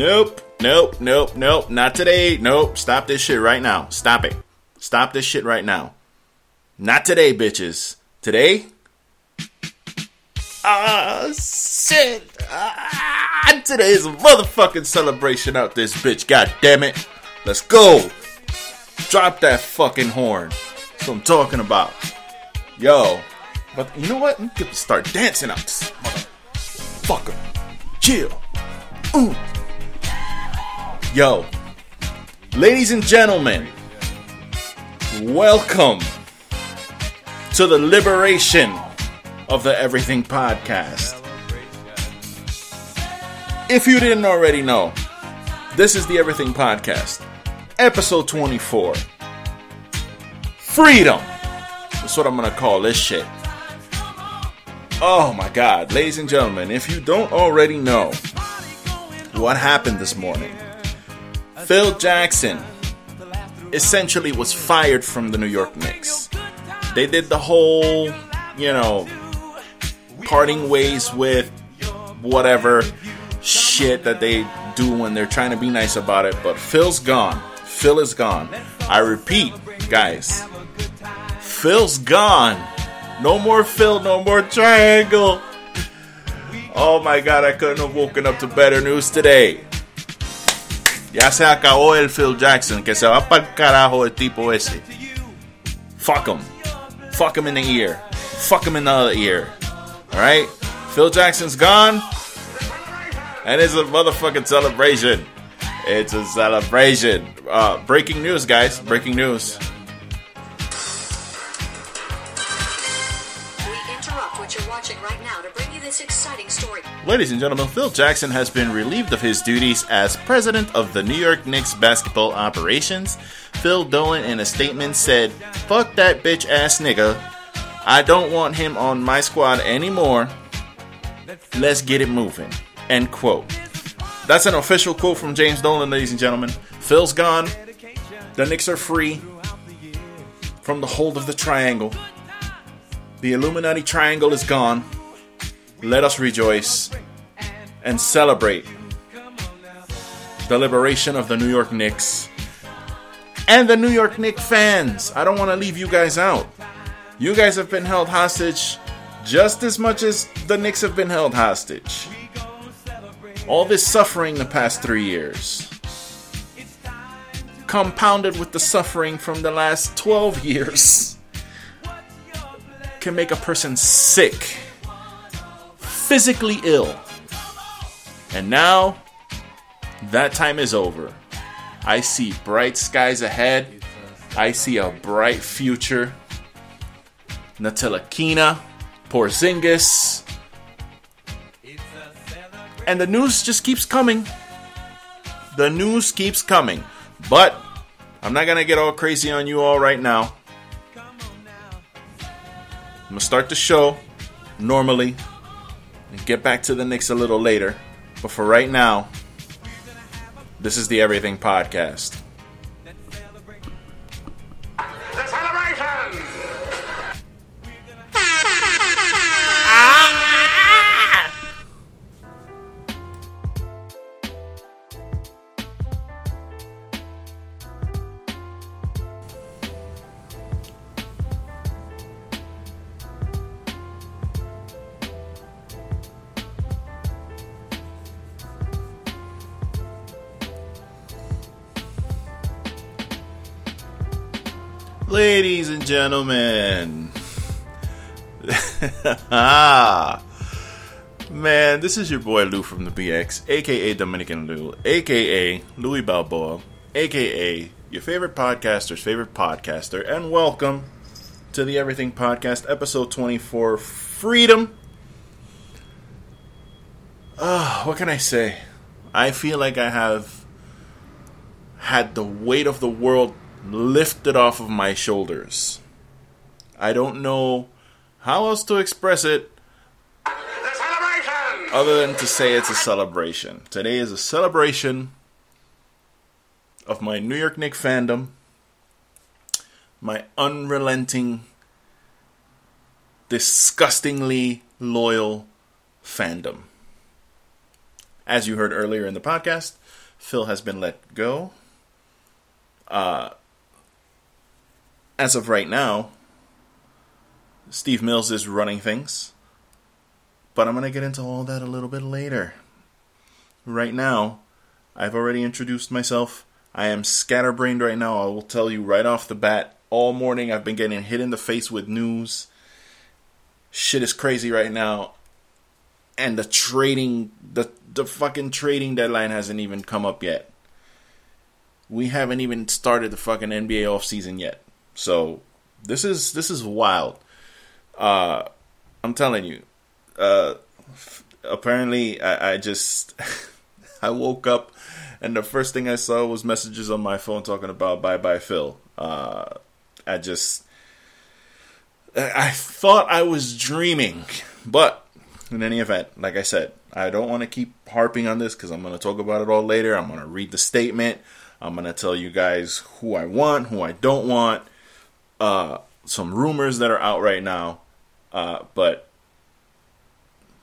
Nope, nope, nope, nope, not today. Nope, stop this shit right now. Stop it. Stop this shit right now. Not today, bitches. Today? Ah, shit. Ah, today is a motherfucking celebration out this bitch. God damn it. Let's go. Drop that fucking horn. That's what I'm talking about. Yo. But you know what? I'm gonna start dancing out this motherfucker. Chill. Ooh. Yo. Ladies and gentlemen, welcome to the liberation of the Everything Podcast. If you didn't already know, this is the Everything Podcast, episode 24. Freedom! That's what I'm gonna call this shit. Oh my god, ladies and gentlemen, if you don't already know what happened this morning, Phil Jackson essentially was fired from the New York Knicks. They did the whole, you know, parting ways with whatever shit that they do when they're trying to be nice about it, but Phil's gone. Phil is gone. I repeat, guys, Phil's gone. No more Phil, no more triangle. Oh my god, I couldn't have woken up to better news today. Ya se acabó el Phil Jackson, que se va para el carajo el tipo ese. Fuck him. Fuck him in the ear. Fuck him in the other ear. Alright? Phil Jackson's gone. And it's a motherfucking celebration. It's a celebration. Uh, breaking news, guys. Breaking news. This exciting story. Ladies and gentlemen, Phil Jackson has been relieved of his duties as president of the New York Knicks basketball operations. Phil Dolan, in a statement, said, Fuck that bitch ass nigga. I don't want him on my squad anymore. Let's get it moving. End quote. That's an official quote from James Dolan, ladies and gentlemen. Phil's gone. The Knicks are free from the hold of the triangle. The Illuminati triangle is gone. Let us rejoice and celebrate the liberation of the New York Knicks and the New York Knicks fans. I don't want to leave you guys out. You guys have been held hostage just as much as the Knicks have been held hostage. All this suffering the past three years, compounded with the suffering from the last 12 years, can make a person sick, physically ill. And now, that time is over. I see bright skies ahead. I see a bright future. Ntilikina, Porzingis. And the news just keeps coming. The news keeps coming. But I'm not gonna get all crazy on you all right now. I'm gonna start the show normally and get back to the Knicks a little later. But for right now, this is the Everything Podcast. Gentlemen. ah. Man, this is your boy Lou from the BX, aka Dominican Lou, aka Louis Balboa, aka your favorite podcaster's favorite podcaster, and welcome to the Everything Podcast, episode 24 Freedom. Ah, what can I say? I feel like I have had the weight of the world lifted off of my shoulders. I don't know how else to express it other than to say it's a celebration. Today is a celebration of my New York Knicks fandom, my unrelenting, disgustingly loyal fandom. as you heard earlier in the podcast, Phil has been let go. Uh, as of right now, Steve Mills is running things. But I'm going to get into all that a little bit later. Right now, I've already introduced myself. I am scatterbrained right now. I will tell you right off the bat. All morning, I've been getting hit in the face with news. Shit is crazy right now. And the trading, the, the fucking trading deadline hasn't even come up yet. We haven't even started the fucking NBA offseason yet. So, this is this is wild. Uh, I'm telling you. Uh, apparently, I, I just I woke up and the first thing I saw was messages on my phone talking about bye bye Phil. Uh, I just I thought I was dreaming, but in any event, like I said, I don't want to keep harping on this because I'm going to talk about it all later. I'm going to read the statement. I'm going to tell you guys who I want, who I don't want, uh, some rumors that are out right now. Uh, but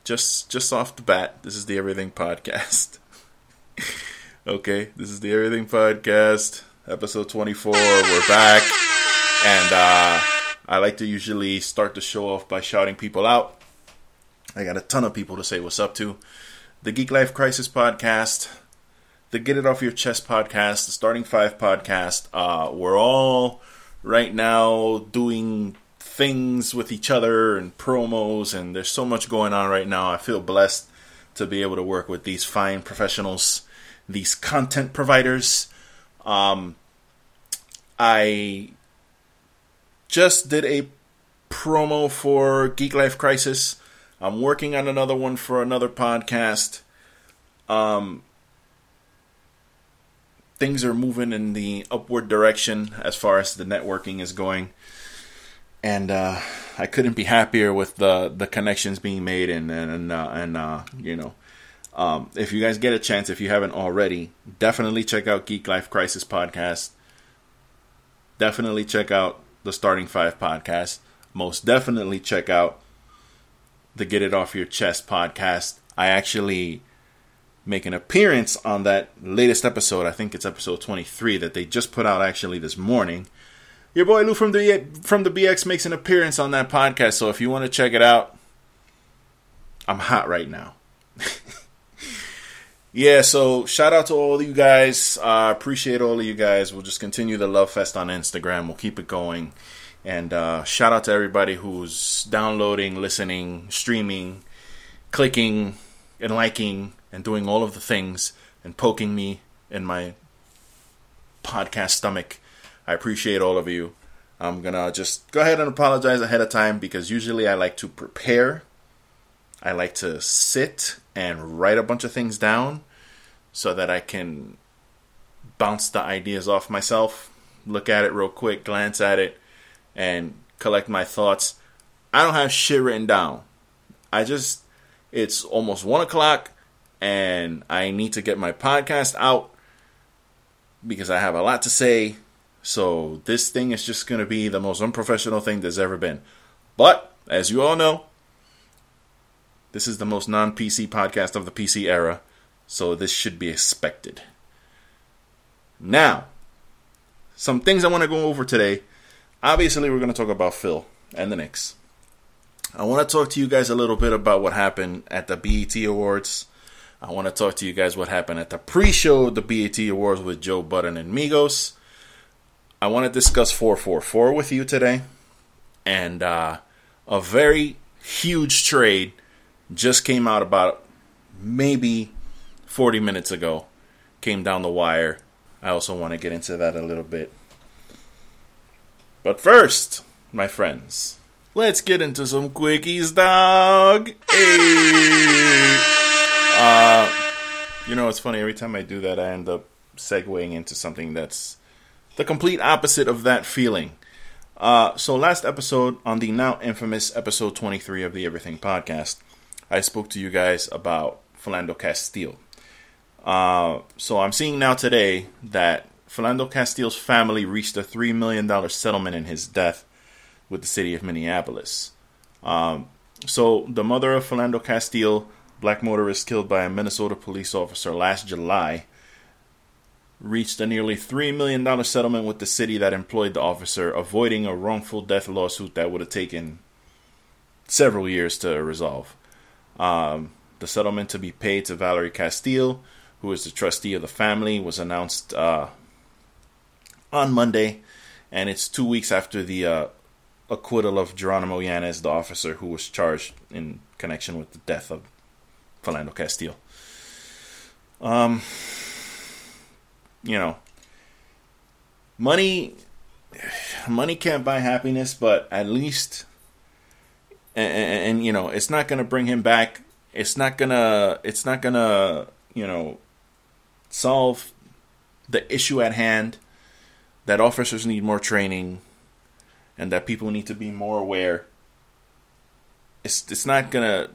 just just off the bat, this is the Everything Podcast. okay, this is the Everything Podcast, episode 24. We're back, and uh, I like to usually start the show off by shouting people out. I got a ton of people to say what's up to. The Geek Life Crisis Podcast, the Get It Off Your Chest Podcast, the Starting Five Podcast. Uh, we're all right now doing things with each other and promos, and there's so much going on right now. I feel blessed to be able to work with these fine professionals, these content providers. Um, I just did a promo for Geek Life Crisis. I'm working on another one for another podcast. Um, things are moving in the upward direction as far as the networking is going and uh, I couldn't be happier with the the connections being made and and uh, and uh, you know. Um, if you guys get a chance, if you haven't already, definitely check out Geek Life Crisis podcast. Definitely check out the Starting Five podcast. Most definitely check out the Get It Off Your Chest podcast. I actually make an appearance on that latest episode. I think it's episode 23 that they just put out actually this morning. Your boy Lou from the from the BX makes an appearance on that podcast, so if you want to check it out, I'm hot right now. yeah, so shout out to all of you guys. I uh, appreciate all of you guys. We'll just continue the love fest on Instagram. We'll keep it going. And uh, shout out to everybody who's downloading, listening, streaming, clicking, and liking, and doing all of the things, and poking me in my podcast stomach I appreciate all of you. I'm gonna just go ahead and apologize ahead of time because usually I like to prepare. I like to sit and write a bunch of things down so that I can bounce the ideas off myself, look at it real quick, glance at it, and collect my thoughts. I don't have shit written down. I just, it's almost one o'clock and I need to get my podcast out because I have a lot to say so this thing is just going to be the most unprofessional thing there's ever been. But as you all know, this is the most non PC podcast of the PC era, so this should be expected. Now, some things I want to go over today. Obviously, we're going to talk about Phil and the Knicks. I want to talk to you guys a little bit about what happened at the BET Awards. I want to talk to you guys what happened at the pre-show of the BET Awards with Joe Budden and Migos. I want to discuss 444 with you today. And uh, a very huge trade just came out about maybe 40 minutes ago. Came down the wire. I also want to get into that a little bit. But first, my friends, let's get into some quickies, dog. Hey. Uh, you know, it's funny. Every time I do that, I end up segueing into something that's the complete opposite of that feeling. Uh, so, last episode, on the now infamous episode 23 of the Everything podcast, I spoke to you guys about Philando Castile. Uh, so, I'm seeing now today that Philando Castile's family reached a $3 million settlement in his death with the city of Minneapolis. Um, so, the mother of Philando Castile black motorist killed by a Minnesota police officer last July, reached a nearly $3 million settlement with the city that employed the officer, avoiding a wrongful death lawsuit that would have taken several years to resolve. Um, the settlement to be paid to Valerie Castile, who is the trustee of the family, was announced uh, on Monday, and it's two weeks after the uh, acquittal of Jeronimo Yanez, the officer who was charged in connection with the death of Philando Castile. Um, you know, money, money can't buy happiness, but at least, and, and, and you know, it's not gonna bring him back. It's not gonna. It's not gonna. You know, solve the issue at hand. That officers need more training, and that people need to be more aware. It's it's not gonna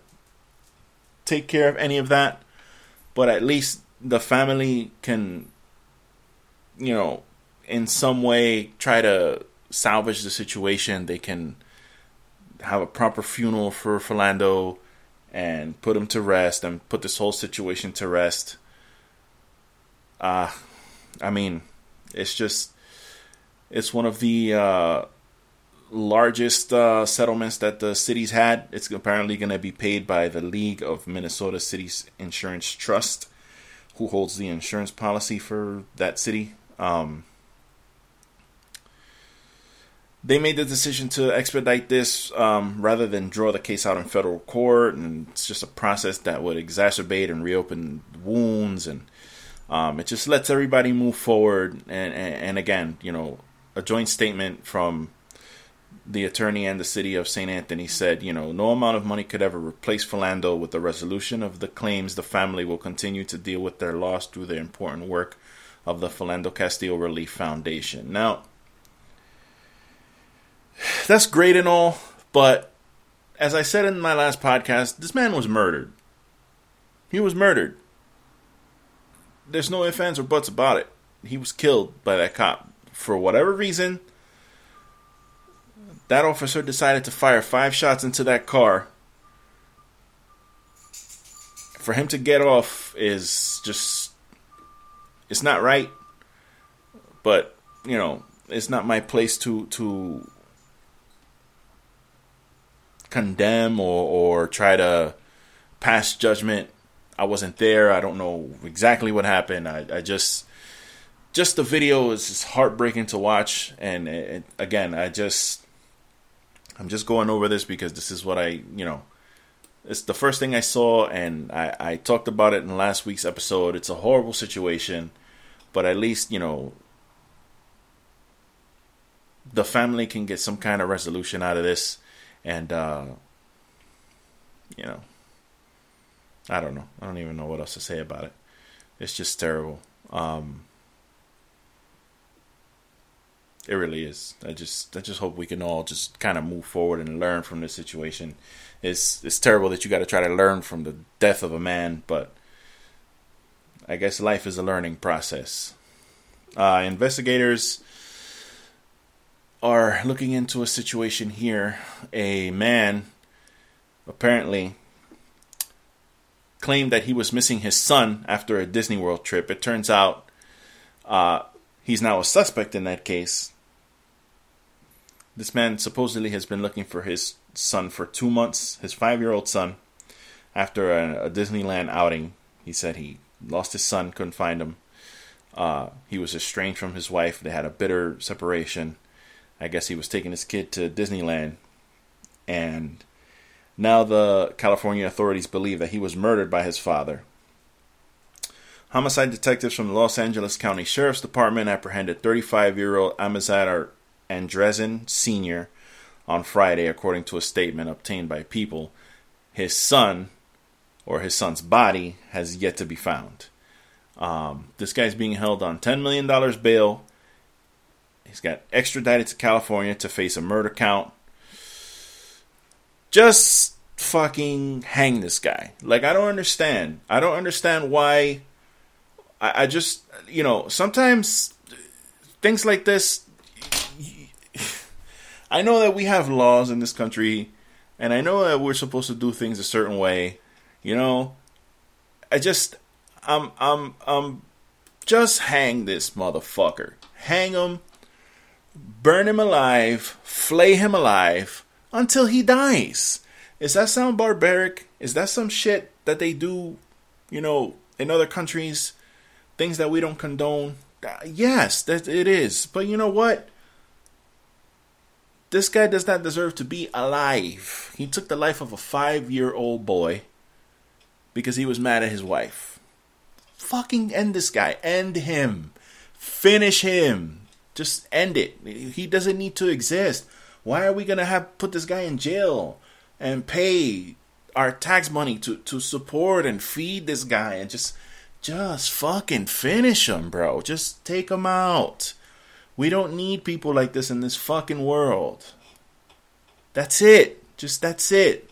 take care of any of that, but at least the family can, you know, in some way try to salvage the situation. They can have a proper funeral for Philando and put him to rest and put this whole situation to rest. Uh, I mean, it's just, it's one of the uh, largest uh, settlements that the city's had. It's apparently going to be paid by the League of Minnesota Cities Insurance Trust, who holds the insurance policy for that city. Um, they made the decision to expedite this um, rather than draw the case out in federal court, and it's just a process that would exacerbate and reopen wounds, and um, it just lets everybody move forward. And, and, and again, you know, a joint statement from the attorney and the city of St. Anthony said, you know, no amount of money could ever replace Philando with the resolution of the claims. The family will continue to deal with their loss through the important work of the Philando Castillo Relief Foundation. Now, that's great and all, but as I said in my last podcast, this man was murdered. He was murdered. There's no ifs, ands, or buts about it. He was killed by that cop. For whatever reason, that officer decided to fire five shots into that car. For him to get off is just. It's not right. But, you know, it's not my place to to condemn or, or try to pass judgment. I wasn't there. I don't know exactly what happened. I, I just just the video is heartbreaking to watch. And it, again, I just I'm just going over this because this is what I you know it's the first thing I saw, and I, I talked about it in last week's episode. It's a horrible situation, but at least you know the family can get some kind of resolution out of this and uh, you know, I don't know. I don't even know what else to say about it. It's just terrible. Um, it really is. I just I just hope we can all just kind of move forward and learn from this situation. It's it's terrible that you got to try to learn from the death of a man, but I guess life is a learning process. Uh, investigators are looking into a situation here. A man apparently claimed that he was missing his son after a Disney World trip. It turns out uh, he's now a suspect in that case. This man supposedly has been looking for his son for two months, his five year old son, after a, a, Disneyland outing. He said he lost his son, couldn't find him. Uh, he was estranged from his wife. They had a bitter separation. I guess he was taking his kid to Disneyland, and now the California authorities believe that he was murdered by his father. Homicide detectives from the Los Angeles County Sheriff's Department apprehended 35 year old Amizadar Andresen Sr. on Friday, according to a statement obtained by People. His son, or his son's body, has yet to be found. Um, this guy's being held on $10 million bail He's got extradited to California to face a murder count. Just fucking hang this guy. Like, I don't understand. I don't understand why. I, I just, you know, sometimes things like this. I know that we have laws in this country, and I know that we're supposed to do things a certain way, You know, I just, I'm, I'm, I'm, just hang this motherfucker. Hang him, burn him alive, flay him alive until he dies. Is that sound barbaric? Is that some shit that they do, you know, in other countries? Things that we don't condone? Uh, yes, that it is. But you know what? This guy does not deserve to be alive. He took the life of a five year old boy because he was mad at his wife. Fucking end this guy. End him. Finish him. Just end it. He doesn't need to exist. Why are we gonna have put this guy in jail and pay our tax money to, to support and feed this guy and just just fucking finish him, bro. Just take him out. We don't need people like this in this fucking world. That's it. Just that's it.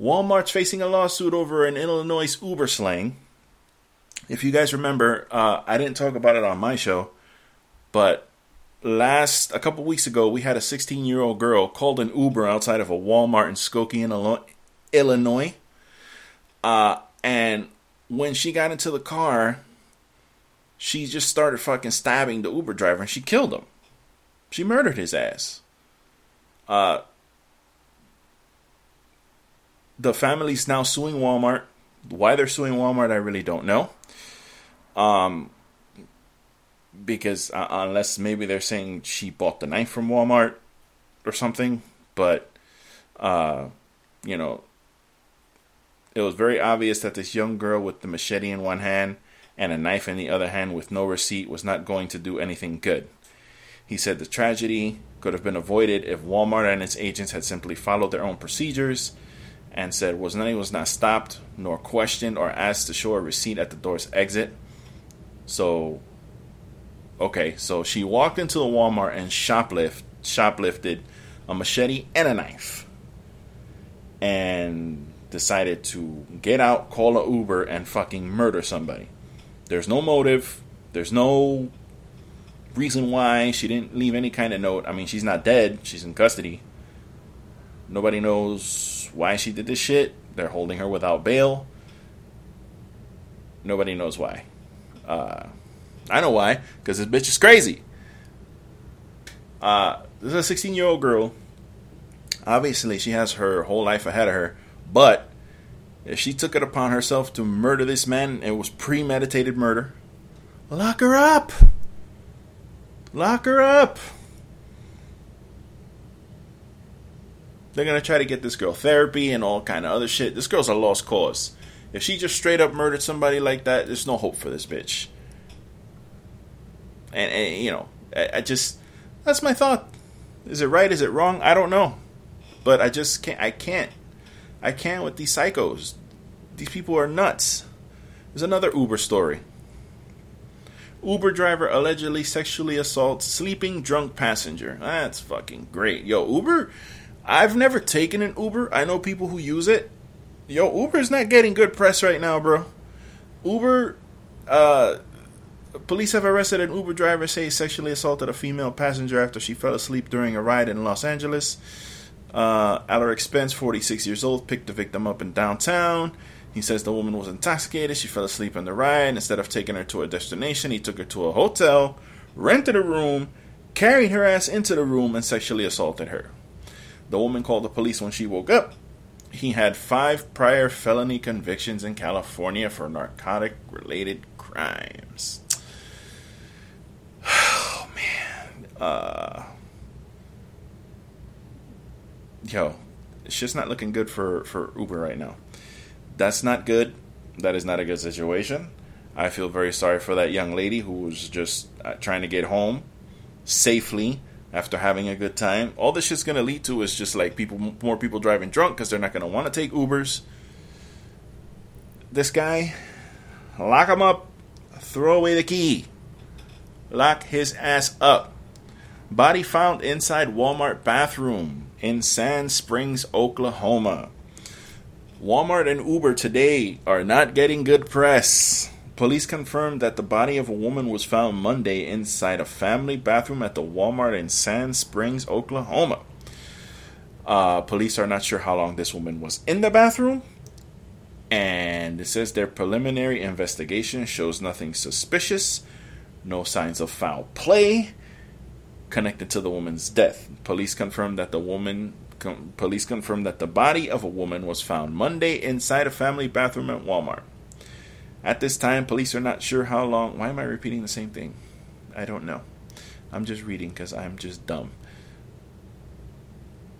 Walmart's facing a lawsuit over an Illinois Uber slang. If you guys remember, uh, I didn't talk about it on my show, but last a couple weeks ago, we had a 16 year old girl called an Uber outside of a Walmart in Skokie, in Illinois. Uh, and when she got into the car, she just started fucking stabbing the Uber driver and she killed him. She murdered his ass. Uh, the family's now suing Walmart. Why they're suing Walmart, I really don't know. Um, because uh, unless maybe they're saying she bought the knife from Walmart or something, but uh, you know, it was very obvious that this young girl with the machete in one hand and a knife in the other hand with no receipt was not going to do anything good. He said the tragedy could have been avoided if Walmart and its agents had simply followed their own procedures and said not was not stopped nor questioned or asked to show a receipt at the door's exit. So okay, so she walked into the Walmart and shoplift shoplifted a machete and a knife. And decided to get out, call a Uber and fucking murder somebody. There's no motive. There's no reason why she didn't leave any kind of note. I mean, she's not dead. She's in custody. Nobody knows why she did this shit. They're holding her without bail. Nobody knows why. Uh, I know why, because this bitch is crazy. Uh, this is a 16 year old girl. Obviously, she has her whole life ahead of her, but if she took it upon herself to murder this man, it was premeditated murder. Lock her up! Lock her up! They're gonna try to get this girl therapy and all kind of other shit. This girl's a lost cause. If she just straight up murdered somebody like that, there's no hope for this bitch. And, and you know, I, I just that's my thought. Is it right? Is it wrong? I don't know. But I just can't. I can't. I can't with these psychos. These people are nuts. There's another Uber story. Uber driver allegedly sexually assaults sleeping drunk passenger. That's fucking great. Yo, Uber, I've never taken an Uber. I know people who use it. Yo, Uber's not getting good press right now, bro. Uber, uh, police have arrested an Uber driver say sexually assaulted a female passenger after she fell asleep during a ride in Los Angeles. Uh, at her expense, 46 years old, picked the victim up in downtown. He says the woman was intoxicated. She fell asleep on the ride. Instead of taking her to a destination, he took her to a hotel, rented a room, carried her ass into the room, and sexually assaulted her. The woman called the police when she woke up. He had five prior felony convictions in California for narcotic related crimes. Oh, man. Uh, yo, it's just not looking good for, for Uber right now. That's not good. That is not a good situation. I feel very sorry for that young lady who was just uh, trying to get home safely after having a good time. All this shit's gonna lead to is just like people, more people driving drunk because they're not gonna want to take Ubers. This guy, lock him up, throw away the key, lock his ass up. Body found inside Walmart bathroom in Sand Springs, Oklahoma. Walmart and Uber today are not getting good press. Police confirmed that the body of a woman was found Monday inside a family bathroom at the Walmart in Sand Springs, Oklahoma. Uh, police are not sure how long this woman was in the bathroom. And it says their preliminary investigation shows nothing suspicious, no signs of foul play connected to the woman's death. Police confirmed that the woman com- police confirmed that the body of a woman was found Monday inside a family bathroom at Walmart. At this time, police are not sure how long. Why am I repeating the same thing? I don't know. I'm just reading because I'm just dumb.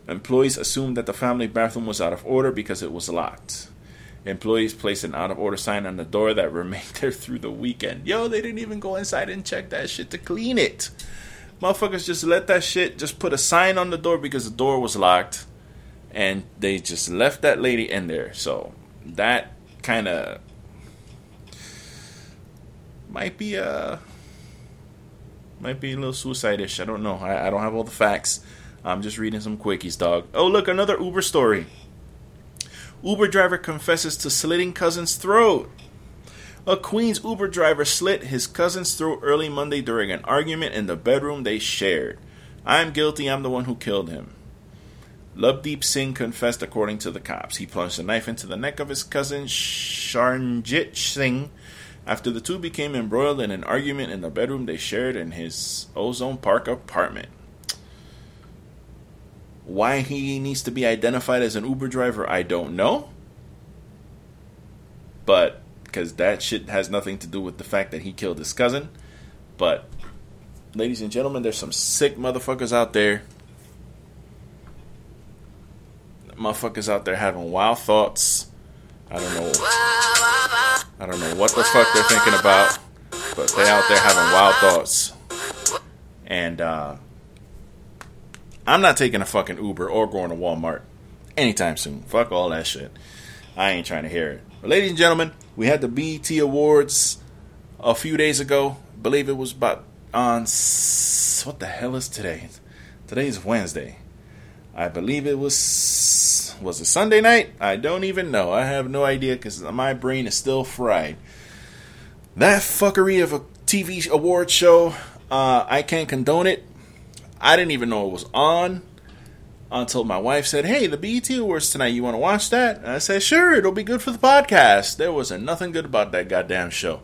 Employees assumed that the family bathroom was out of order because it was locked. Employees placed an out of order sign on the door that remained there through the weekend. Yo, they didn't even go inside and check that shit to clean it. Motherfuckers just let that shit, just put a sign on the door because the door was locked. And they just left that lady in there. So that kind of might be a might be a little suicide-ish. I don't know. I, I don't have all the facts. I'm just reading some quickies, dog. Oh, look, another Uber story. Uber driver confesses to slitting cousin's throat. A Queens Uber driver slit his cousin's throat early Monday during an argument in the bedroom they shared. I'm guilty, I'm the one who killed him. Lubdeep Singh confessed according to the cops. He plunged a knife into the neck of his cousin Sharnjit Singh after the two became embroiled in an argument in the bedroom they shared in his Ozone Park apartment. Why he needs to be identified as an Uber driver, I don't know. But because that shit has nothing to do with the fact that he killed his cousin. But, ladies and gentlemen, there's some sick motherfuckers out there. Motherfuckers out there having wild thoughts. I don't know. I don't know what the fuck they're thinking about, but they out there having wild thoughts. And uh, I'm not taking a fucking Uber or going to Walmart anytime soon. Fuck all that shit. I ain't trying to hear it. Ladies and gentlemen, we had the BET Awards a few days ago. I believe it was about on what the hell is today? Today's Wednesday. I believe it was was it Sunday night? I don't even know. I have no idea because my brain is still fried. That fuckery of a TV award show, uh, I can't condone it. I didn't even know it was on until my wife said, "Hey, the BET Awards tonight. You want to watch that?" And I said, "Sure, it'll be good for the podcast." There wasn't nothing good about that goddamn show.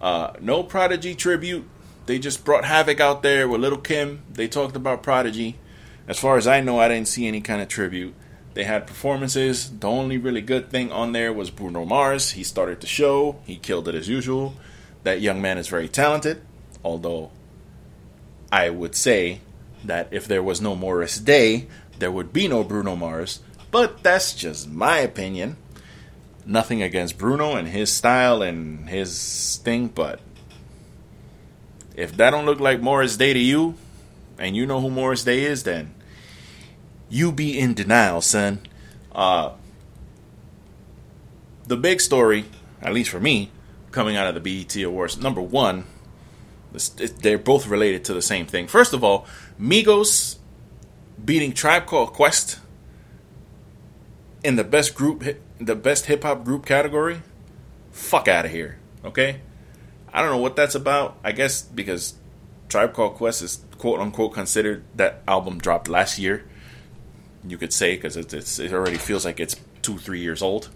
Uh, no Prodigy tribute. They just brought Havoc out there with Lil' Kim. They talked about Prodigy. As far as I know, I didn't see any kind of tribute. They had performances. The only really good thing on there was Bruno Mars. He started the show. He killed it as usual. That young man is very talented, although I would say that if there was no Morris Day, there would be no Bruno Mars. But that's just my opinion. Nothing against Bruno and his style and his thing, but if that don't look like Morris Day to you, and you know who Morris Day is, then you be in denial, son. Uh, the big story, at least for me, coming out of the BET Awards, number one, they're both related to the same thing. First of all, Migos beating Tribe Called Quest in the best group, the best hip hop group category. Fuck out of here, okay? I don't know what that's about. I guess because Tribe Called Quest is quote unquote considered that album dropped last year. You could say because it's, it's, it already feels like it's two three years old.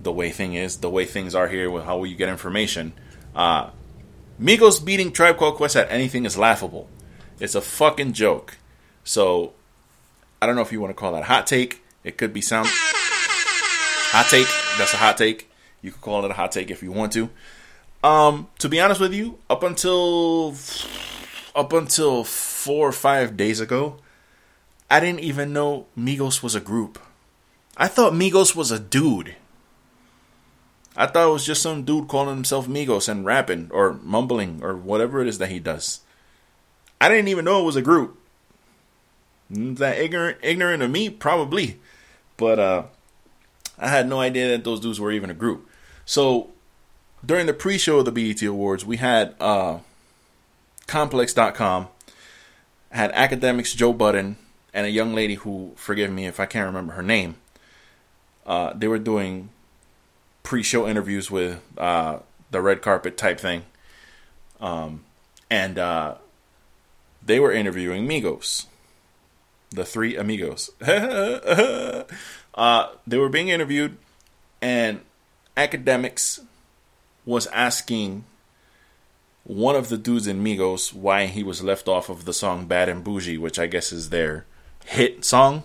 The way thing is, the way things are here with how you get information. Uh, Migos beating Tribe Called Quest at anything is laughable. It's a fucking joke. So I don't know if you want to call that a hot take. It could be sound hot take. That's a hot take. You could call it a hot take if you want to. Um, to be honest with you, up until up until four or five days ago, I didn't even know Migos was a group. I thought Migos was a dude. I thought it was just some dude calling himself Migos and rapping or mumbling or whatever it is that he does. I didn't even know it was a group. That ignorant, ignorant of me, probably, but uh, I had no idea that those dudes were even a group. So during the pre-show of the BET Awards, we had uh, Complex.com had Akademiks Joe Budden and a young lady who, forgive me if I can't remember her name. Uh, they were doing pre-show interviews with uh, the red carpet type thing, um, and uh, they were interviewing Migos, the three amigos. uh, they were being interviewed, and Akademiks was asking one of the dudes in Migos why he was left off of the song Bad and Boujee, which I guess is their hit song.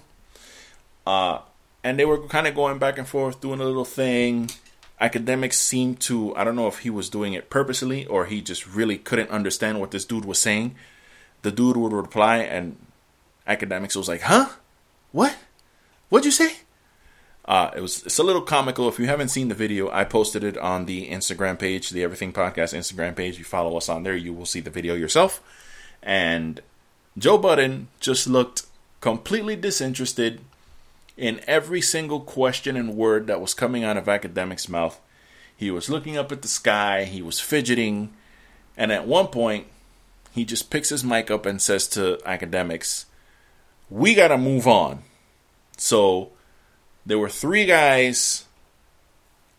Uh, and they were kind of going back and forth, doing a little thing. Akademiks seemed to, I don't know if he was doing it purposely or he just really couldn't understand what this dude was saying. The dude would reply, and Akademiks was like, huh? What? What'd you say? Uh, it was it's a little comical. If you haven't seen the video, I posted it on the Instagram page, the Everything Podcast Instagram page. You follow us on there, you will see the video yourself. And Joe Budden just looked completely disinterested in every single question and word that was coming out of Akademiks' mouth. He was looking up at the sky, he was fidgeting, and at one point, he just picks his mic up and says to Akademiks, We gotta move on. So, there were three guys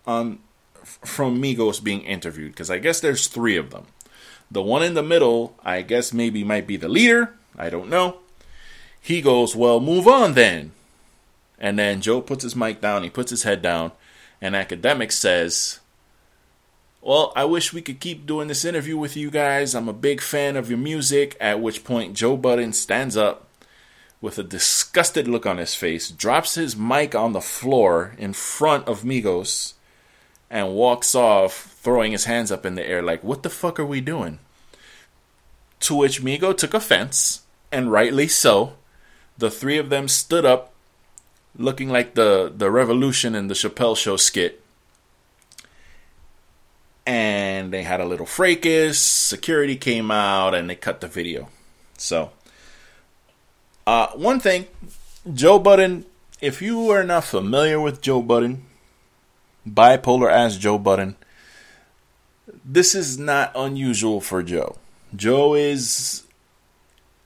on from Migos being interviewed because I guess there's three of them. The one in the middle, I guess maybe might be the leader. I don't know. He goes, "Well, move on then." And then Joe puts his mic down, he puts his head down, and academic says, "Well, I wish we could keep doing this interview with you guys. I'm a big fan of your music." At which point Joe Budden stands up with a disgusted look on his face, drops his mic on the floor in front of Migos, and walks off, throwing his hands up in the air like, What the fuck are we doing? To which Migo took offense, and rightly so. The three of them stood up, looking like the, the revolution in the Chappelle Show skit. And they had a little fracas, security came out, and they cut the video. So, uh, one thing, Joe Budden, if you are not familiar with Joe Budden, bipolar ass Joe Budden, this is not unusual for Joe. Joe is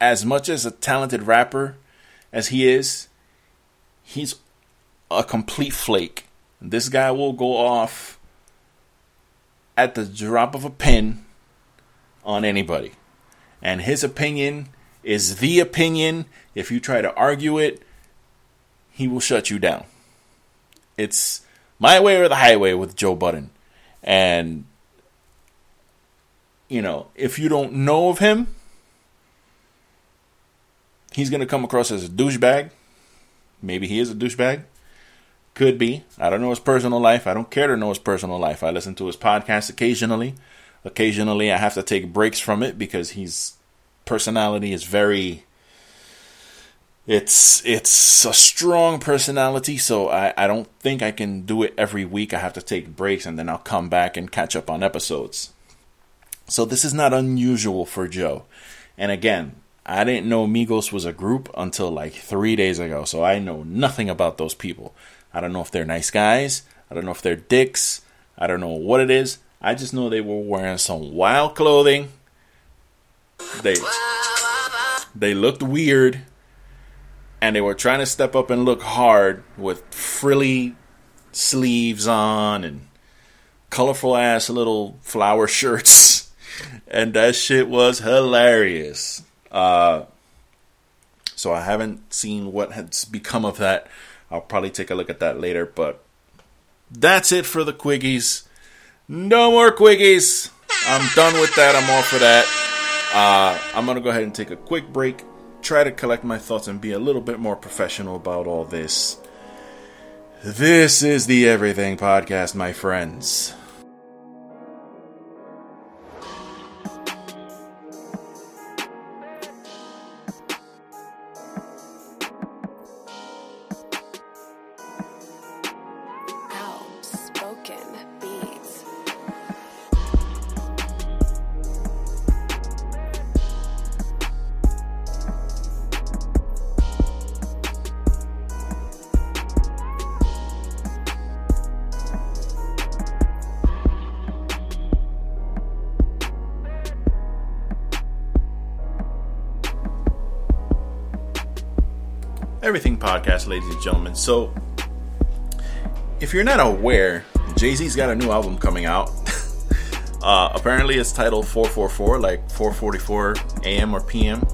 as much as a talented rapper as he is, he's a complete flake. This guy will go off at the drop of a pin on anybody. And his opinion is the opinion. If you try to argue it, he will shut you down. It's my way or the highway with Joe Budden. And, you know, if you don't know of him, he's going to come across as a douchebag. Maybe he is a douchebag. Could be. I don't know his personal life. I don't care to know his personal life. I listen to his podcast occasionally. Occasionally, I have to take breaks from it because his personality is very it's it's a strong personality, so I, I don't think I can do it every week. I have to take breaks and then I'll come back and catch up on episodes. So this is not unusual for Joe. And again, I didn't know Migos was a group until like three days ago, so I know nothing about those people. I don't know if they're nice guys. I don't know if they're dicks. I don't know what it is. I just know they were wearing some wild clothing. They they looked weird and they were trying to step up and look hard with frilly sleeves on and colorful ass little flower shirts. And that shit was hilarious. Uh, so i haven't seen what has become of that. I'll probably take a look at that later but that's it for the quickies no more quickies i'm done with that. I'm all for that uh, i'm gonna go ahead and take a quick break try to collect my thoughts and be a little bit more professional about all this. This is the Everything Podcast, my friends. Everything Podcast, ladies and gentlemen. So, if you're not aware, Jay Z's got a new album coming out. uh, apparently, it's titled 444, like 444 AM or PM,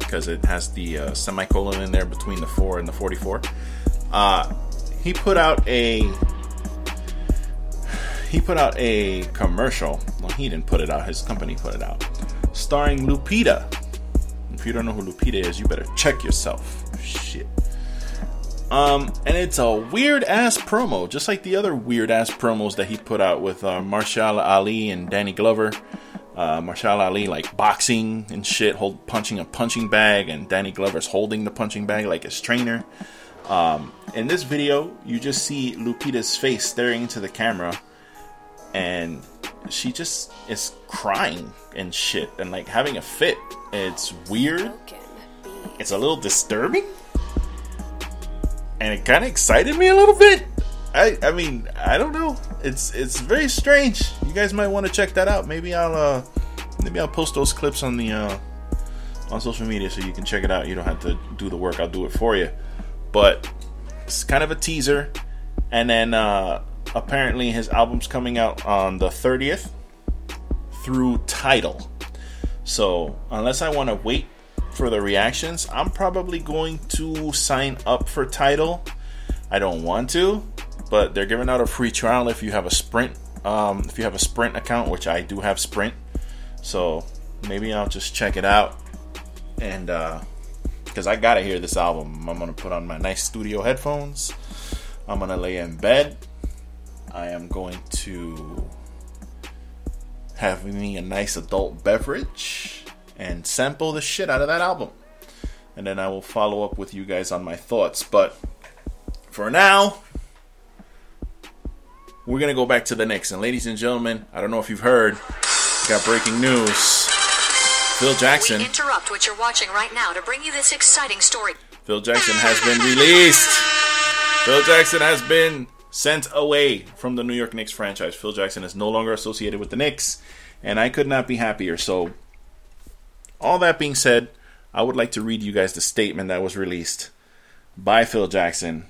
because it has the uh, semicolon in there between the 4 and the 44. Uh, he put out a he put out a commercial. Well, he didn't put it out, his company put it out. Starring Lupita. If you don't know who Lupita is, you better check yourself. Um, and it's a weird ass promo, just like the other weird ass promos that he put out with uh, Mahershala Ali and Danny Glover. Uh, Mahershala Ali like boxing and shit, hold punching a punching bag, and Danny Glover's holding the punching bag like his trainer. Um, in this video, you just see Lupita's face staring into the camera, and she just is crying and shit, and like having a fit. It's weird. It's a little disturbing and it kind of excited me a little bit. I I mean I don't know. It's it's very strange. You guys might want to check that out. Maybe I'll uh maybe I'll post those clips on the uh on social media so you can check it out. You don't have to do the work. I'll do it for you. But it's kind of a teaser. And then uh apparently his album's coming out on the 30th through Tidal. So, unless I want to wait for the reactions, I'm probably going to sign up for Tidal. I don't want to, but they're giving out a free trial if you have a Sprint. Um, if you have a Sprint account, which I do have Sprint, so maybe I'll just check it out. And because uh, I gotta hear this album, I'm gonna put on my nice studio headphones. I'm gonna lay in bed. I am going to have me a nice adult beverage and sample the shit out of that album. And then I will follow up with you guys on my thoughts. But for now, we're going to go back to the Knicks. And ladies and gentlemen, I don't know if you've heard, got breaking news. Phil Jackson. We interrupt what you're watching right now to bring you this exciting story. Phil Jackson has been released. Phil Jackson has been sent away from the New York Knicks franchise. Phil Jackson is no longer associated with the Knicks, and I could not be happier. So all that being said, I would like to read you guys the statement that was released by Phil Jackson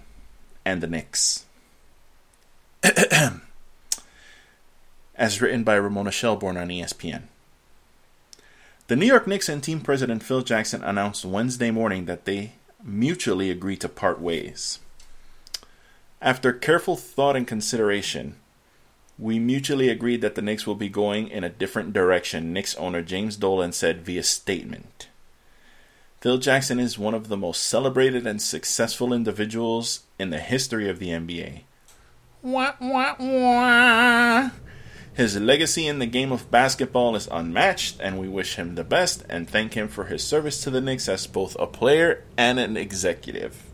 and the Knicks. As written by Ramona Shelburne on ESPN. The New York Knicks and team president Phil Jackson announced Wednesday morning that they mutually agreed to part ways. After careful thought and consideration, we mutually agreed that the Knicks will be going in a different direction, Knicks owner James Dolan said via statement. Phil Jackson is one of the most celebrated and successful individuals in the history of the NBA. Wah, wah, wah. His legacy in the game of basketball is unmatched, and we wish him the best and thank him for his service to the Knicks as both a player and an executive.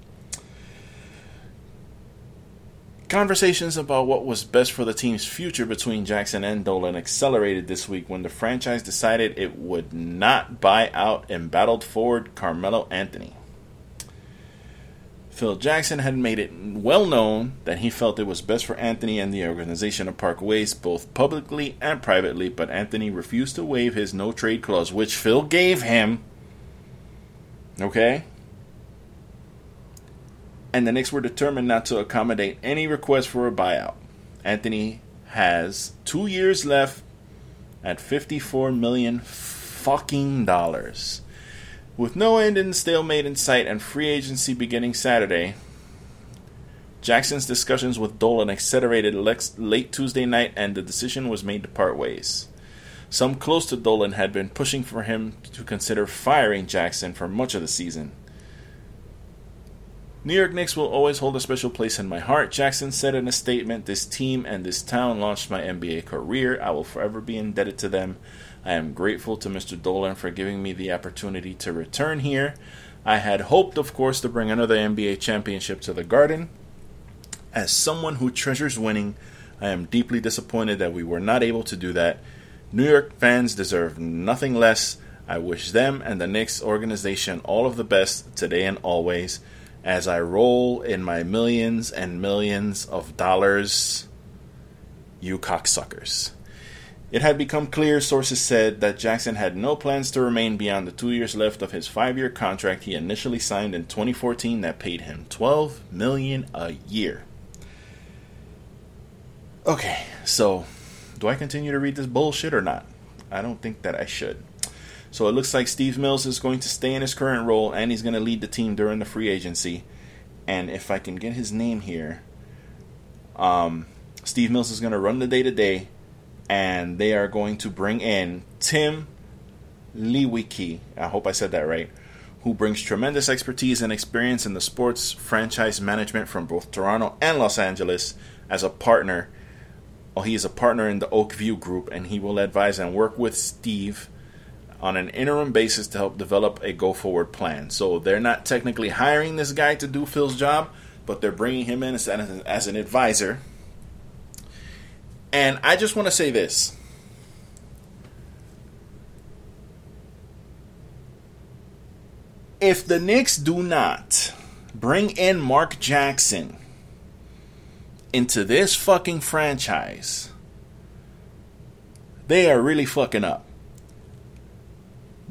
Conversations about what was best for the team's future between Jackson and Dolan accelerated this week when the franchise decided it would not buy out embattled forward Carmelo Anthony. Phil Jackson had made it well known that he felt it was best for Anthony and the organization to part ways both publicly and privately, but Anthony refused to waive his no trade clause, which Phil gave him. Okay? And the Knicks were determined not to accommodate any request for a buyout. Anthony has two years left at 54 million fucking dollars. With no end in stalemate in sight and free agency beginning Saturday, Jackson's discussions with Dolan accelerated late Tuesday night and the decision was made to part ways. Some close to Dolan had been pushing for him to consider firing Jackson for much of the season. New York Knicks will always hold a special place in my heart, Jackson said in a statement. This team and this town launched my NBA career. I will forever be indebted to them. I am grateful to Mr. Dolan for giving me the opportunity to return here. I had hoped, of course, to bring another NBA championship to the Garden. As someone who treasures winning, I am deeply disappointed that we were not able to do that. New York fans deserve nothing less. I wish them and the Knicks organization all of the best today and always as I roll in my millions and millions of dollars. You cocksuckers. It had become clear, sources said, that Jackson had no plans to remain beyond the two years left of his five year contract he initially signed in 2014 that paid him 12 million a year. Okay, so do I continue to read this bullshit or not? I don't think that I should. So it looks like Steve Mills is going to stay in his current role and he's going to lead the team during the free agency. And if I can get his name here, um, Steve Mills is going to run the day to day, and they are going to bring in Tim Leiweke. I hope I said that right. Who brings tremendous expertise and experience in the sports franchise management from both Toronto and Los Angeles as a partner. Well, he is a partner in the Oakview Group, and he will advise and work with Steve on an interim basis to help develop a go forward plan. So they're not technically hiring this guy to do Phil's job, but they're bringing him in as an, as an advisor. And I just want to say this. If the Knicks do not bring in Mark Jackson into this fucking franchise, they are really fucking up.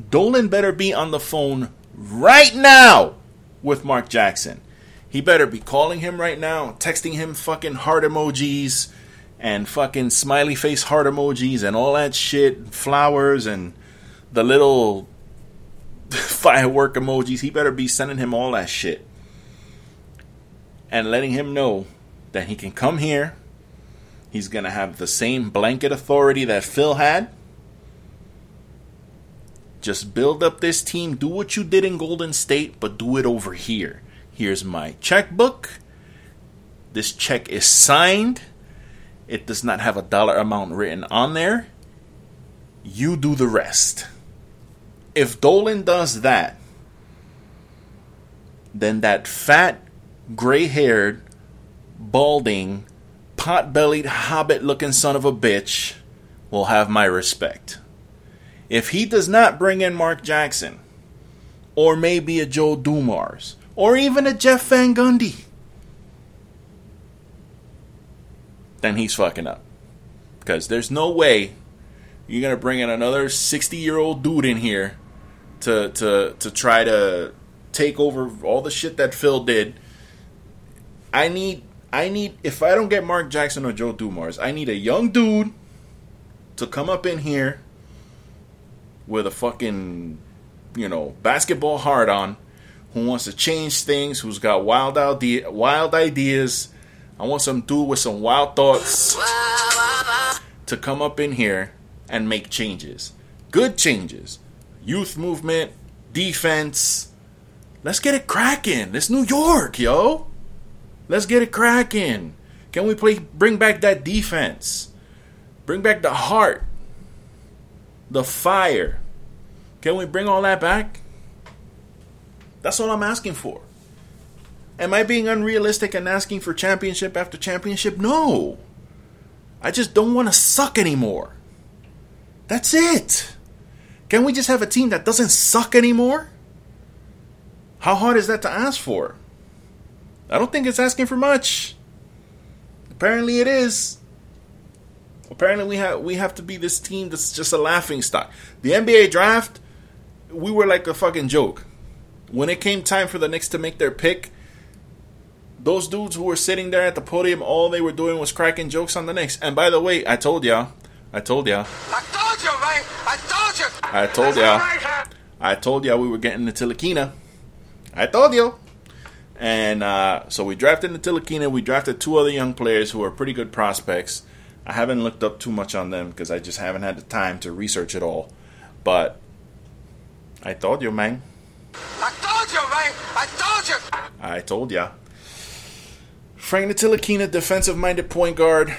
Dolan better be on the phone right now with Mark Jackson. He better be calling him right now, texting him fucking heart emojis and fucking smiley face heart emojis and all that shit, flowers and the little firework emojis. He better be sending him all that shit and letting him know that he can come here. He's going to have the same blanket authority that Phil had just build up this team. Do what you did in Golden State, but do it over here. Here's my checkbook. This check is signed. It does not have a dollar amount written on there. You do the rest. If Dolan does that, then that fat, gray haired, balding, pot bellied, hobbit looking son of a bitch will have my respect. If he does not bring in Mark Jackson, or maybe a Joe Dumars, or even a Jeff Van Gundy, then he's fucking up. Because there's no way you're gonna bring in another 60 year old dude in here to to to try to take over all the shit that Phil did. I need I need if I don't get Mark Jackson or Joe Dumars, I need a young dude to come up in here with a fucking, you know, basketball hard on, who wants to change things, who's got wild idea, wild ideas. I want some dude with some wild thoughts to come up in here and make changes. Good changes. Youth movement, defense. Let's get it cracking. It's New York, yo. Let's get it cracking. Can we play bring back that defense? Bring back the heart the fire. Can we bring all that back? That's all I'm asking for. Am I being unrealistic and asking for championship after championship? No. I just don't want to suck anymore. That's it. Can we just have a team that doesn't suck anymore? How hard is that to ask for? I don't think it's asking for much. Apparently it is. Apparently we have we have to be this team that's just a laughing stock. The NBA draft, we were like a fucking joke. When it came time for the Knicks to make their pick, those dudes who were sitting there at the podium, all they were doing was cracking jokes on the Knicks. And by the way, I told y'all, I told y'all, I told you, man. I told you. I told y'all, I told y'all we were getting the Ntilikina. I told you. And uh, so we drafted the Ntilikina. We drafted two other young players who are pretty good prospects. I haven't looked up too much on them because I just haven't had the time to research it all. But I told you, man. I told you, man. I told you. I told ya. Frank Ntilikina, defensive-minded point guard.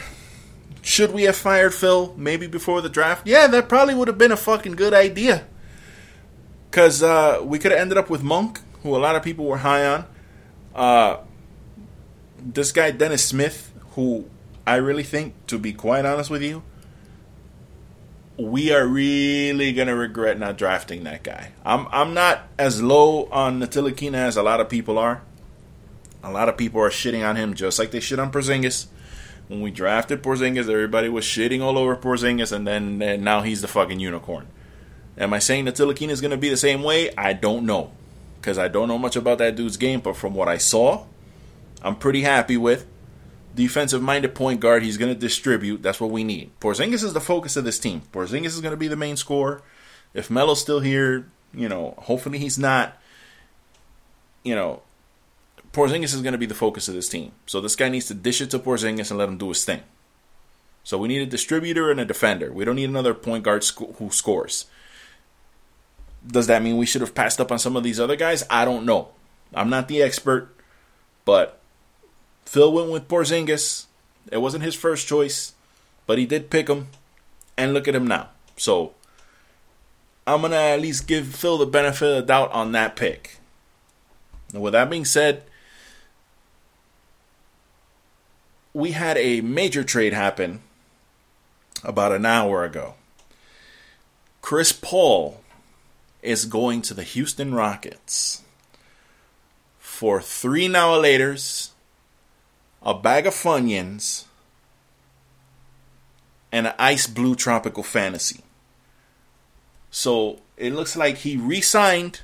Should we have fired Phil maybe before the draft? Yeah, that probably would have been a fucking good idea. Because uh, we could have ended up with Monk, who a lot of people were high on. Uh, this guy, Dennis Smith, who I really think, to be quite honest with you, we are really gonna regret not drafting that guy. I'm I'm not as low on Ntilikina as a lot of people are. A lot of people are shitting on him just like they shit on Porzingis. When we drafted Porzingis, everybody was shitting all over Porzingis, and then and now he's the fucking unicorn. Am I saying Ntilikina is gonna be the same way? I don't know, because I don't know much about that dude's game. But from what I saw, I'm pretty happy with defensive minded point guard. He's going to distribute. That's what we need. Porzingis is the focus of this team. Porzingis is going to be the main scorer. If Melo's still here, you know, hopefully he's not. You know, Porzingis is going to be the focus of this team. So this guy needs to dish it to Porzingis and let him do his thing. So we need a distributor and a defender. We don't need another point guard sc- who scores. Does that mean we should have passed up on some of these other guys? I don't know. I'm not the expert, but Phil went with Porzingis. It wasn't his first choice, but he did pick him, and look at him now. So I'm gonna at least give Phil the benefit of the doubt on that pick. And with that being said, we had a major trade happen about an hour ago. Chris Paul is going to the Houston Rockets for three now laters, a bag of Funyuns, and an ice blue tropical fantasy. So it looks like he re signed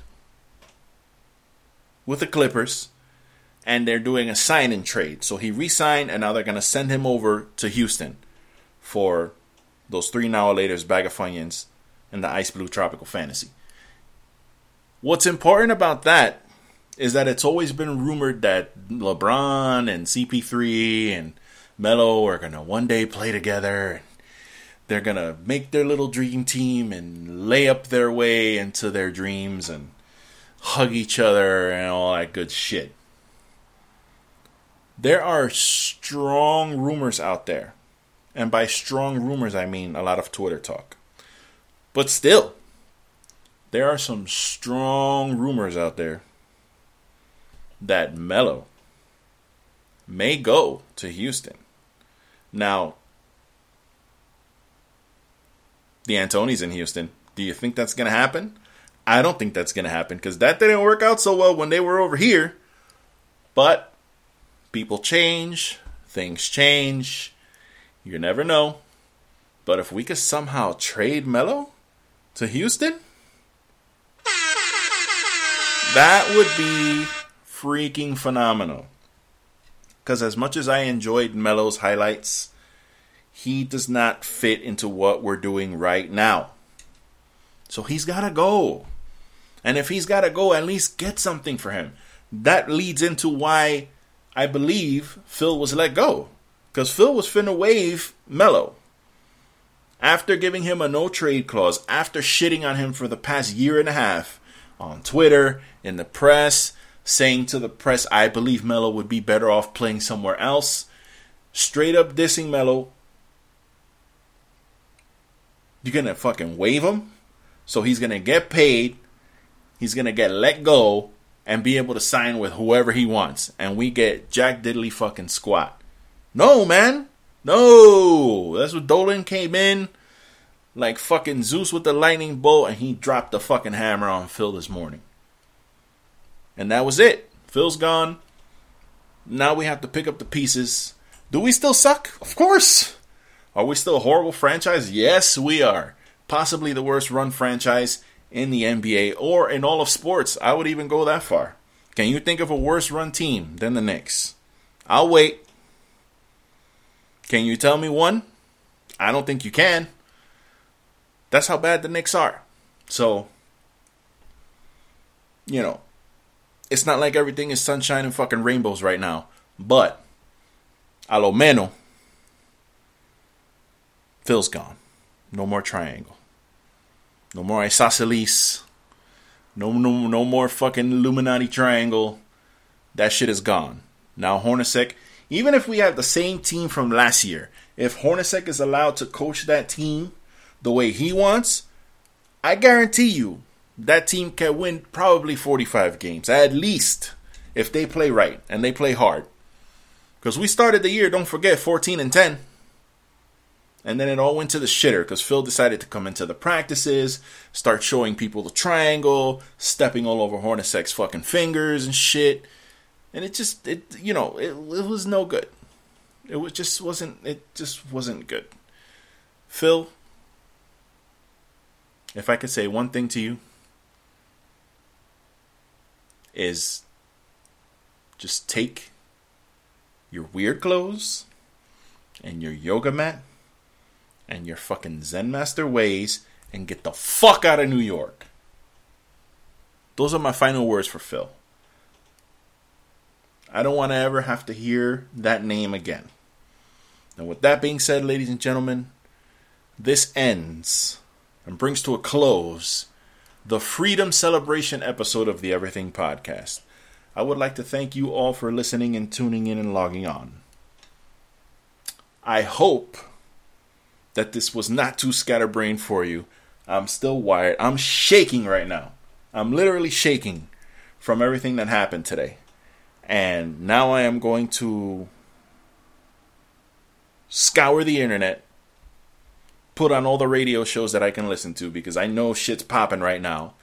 with the Clippers and they're doing a sign in trade. So he re signed and now they're going to send him over to Houston for those three now laters, bag of Funyuns, and the ice blue tropical fantasy. What's important about that is that it's always been rumored that LeBron and CP3 and Melo are going to one day play together. They're going to make their little dream team and lay up their way into their dreams and hug each other and all that good shit. There are strong rumors out there. And by strong rumors, I mean a lot of Twitter talk. But still, there are some strong rumors out there that Melo may go to Houston. Now, D'Antoni's in Houston. Do you think that's going to happen? I don't think that's going to happen because that didn't work out so well when they were over here. But people change, things change. You never know. But if we could somehow trade Melo to Houston, that would be freaking phenomenal. Because as much as I enjoyed Melo's highlights, he does not fit into what we're doing right now. So he's got to go. And if he's got to go, at least get something for him. That leads into why I believe Phil was let go. Because Phil was finna waive Melo. After giving him a no trade clause, after shitting on him for the past year and a half on Twitter, in the press, saying to the press, I believe Melo would be better off playing somewhere else, straight up dissing Melo. You're gonna fucking waive him? So he's gonna get paid, he's gonna get let go, and be able to sign with whoever he wants. And we get Jack Diddley fucking squat. No, man. No. That's what Dolan came in like fucking Zeus with the lightning bolt and he dropped the fucking hammer on Phil this morning. And that was it. Phil's gone. Now we have to pick up the pieces. Do we still suck? Of course. Are we still a horrible franchise? Yes, we are. Possibly the worst run franchise in the NBA or in all of sports. I would even go that far. Can you think of a worse run team than the Knicks? I'll wait. Can you tell me one? I don't think you can. That's how bad the Knicks are. So, you know, it's not like everything is sunshine and fucking rainbows right now. But, a lo menos, Phil's gone. No more triangle. No more isosceles. No, no, no more fucking Illuminati triangle. That shit is gone. Now Hornacek, even if we have the same team from last year, if Hornacek is allowed to coach that team the way he wants, I guarantee you that team can win probably 45 games at least if they play right and they play hard. Because we started the year, don't forget, 14 and 10. And then it all went to the shitter because Phil decided to come into the practices, start showing people the triangle, stepping all over Hornacek's fucking fingers and shit. And it just, it you know, it, it was no good. It was just wasn't, it just wasn't good. Phil, if I could say one thing to you, is just take your weird clothes and your yoga mat and your fucking Zen Master ways and get the fuck out of New York. Those are my final words for Phil. I don't want to ever have to hear that name again. And with that being said, ladies and gentlemen, this ends and brings to a close the Freedom Celebration episode of the Everything Podcast. I would like to thank you all for listening and tuning in and logging on. I hope that this was not too scatterbrained for you. I'm still wired. I'm shaking right now. I'm literally shaking from everything that happened today. And now I am going to scour the internet, put on all the radio shows that I can listen to because I know shit's popping right now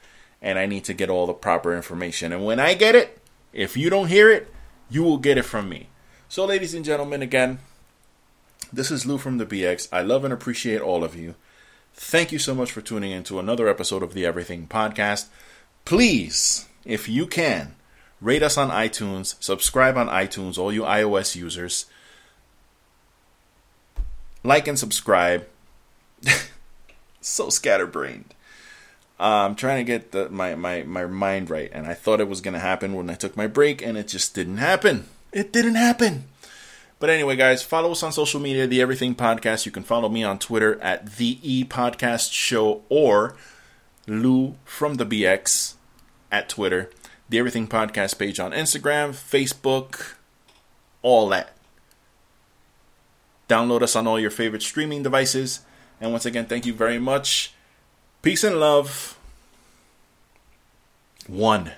and I need to get all the proper information. And when I get it, if you don't hear it, you will get it from me. So, ladies and gentlemen, again, this is Lou from the BX. I love and appreciate all of you. Thank you so much for tuning in to another episode of the Everything Podcast. Please, if you can, rate us on iTunes, subscribe on iTunes, all you iOS users like and subscribe. so scatterbrained. Uh, I'm trying to get the, my, my, my mind right, and I thought it was going to happen when I took my break, and it just didn't happen. It didn't happen. But anyway, guys, follow us on social media, The Everything Podcast. You can follow me on Twitter at The E Podcast Show or Lou from the BX at Twitter. The Everything Podcast page on Instagram, Facebook, all that. Download us on all your favorite streaming devices. And once again, thank you very much. Peace and love. One.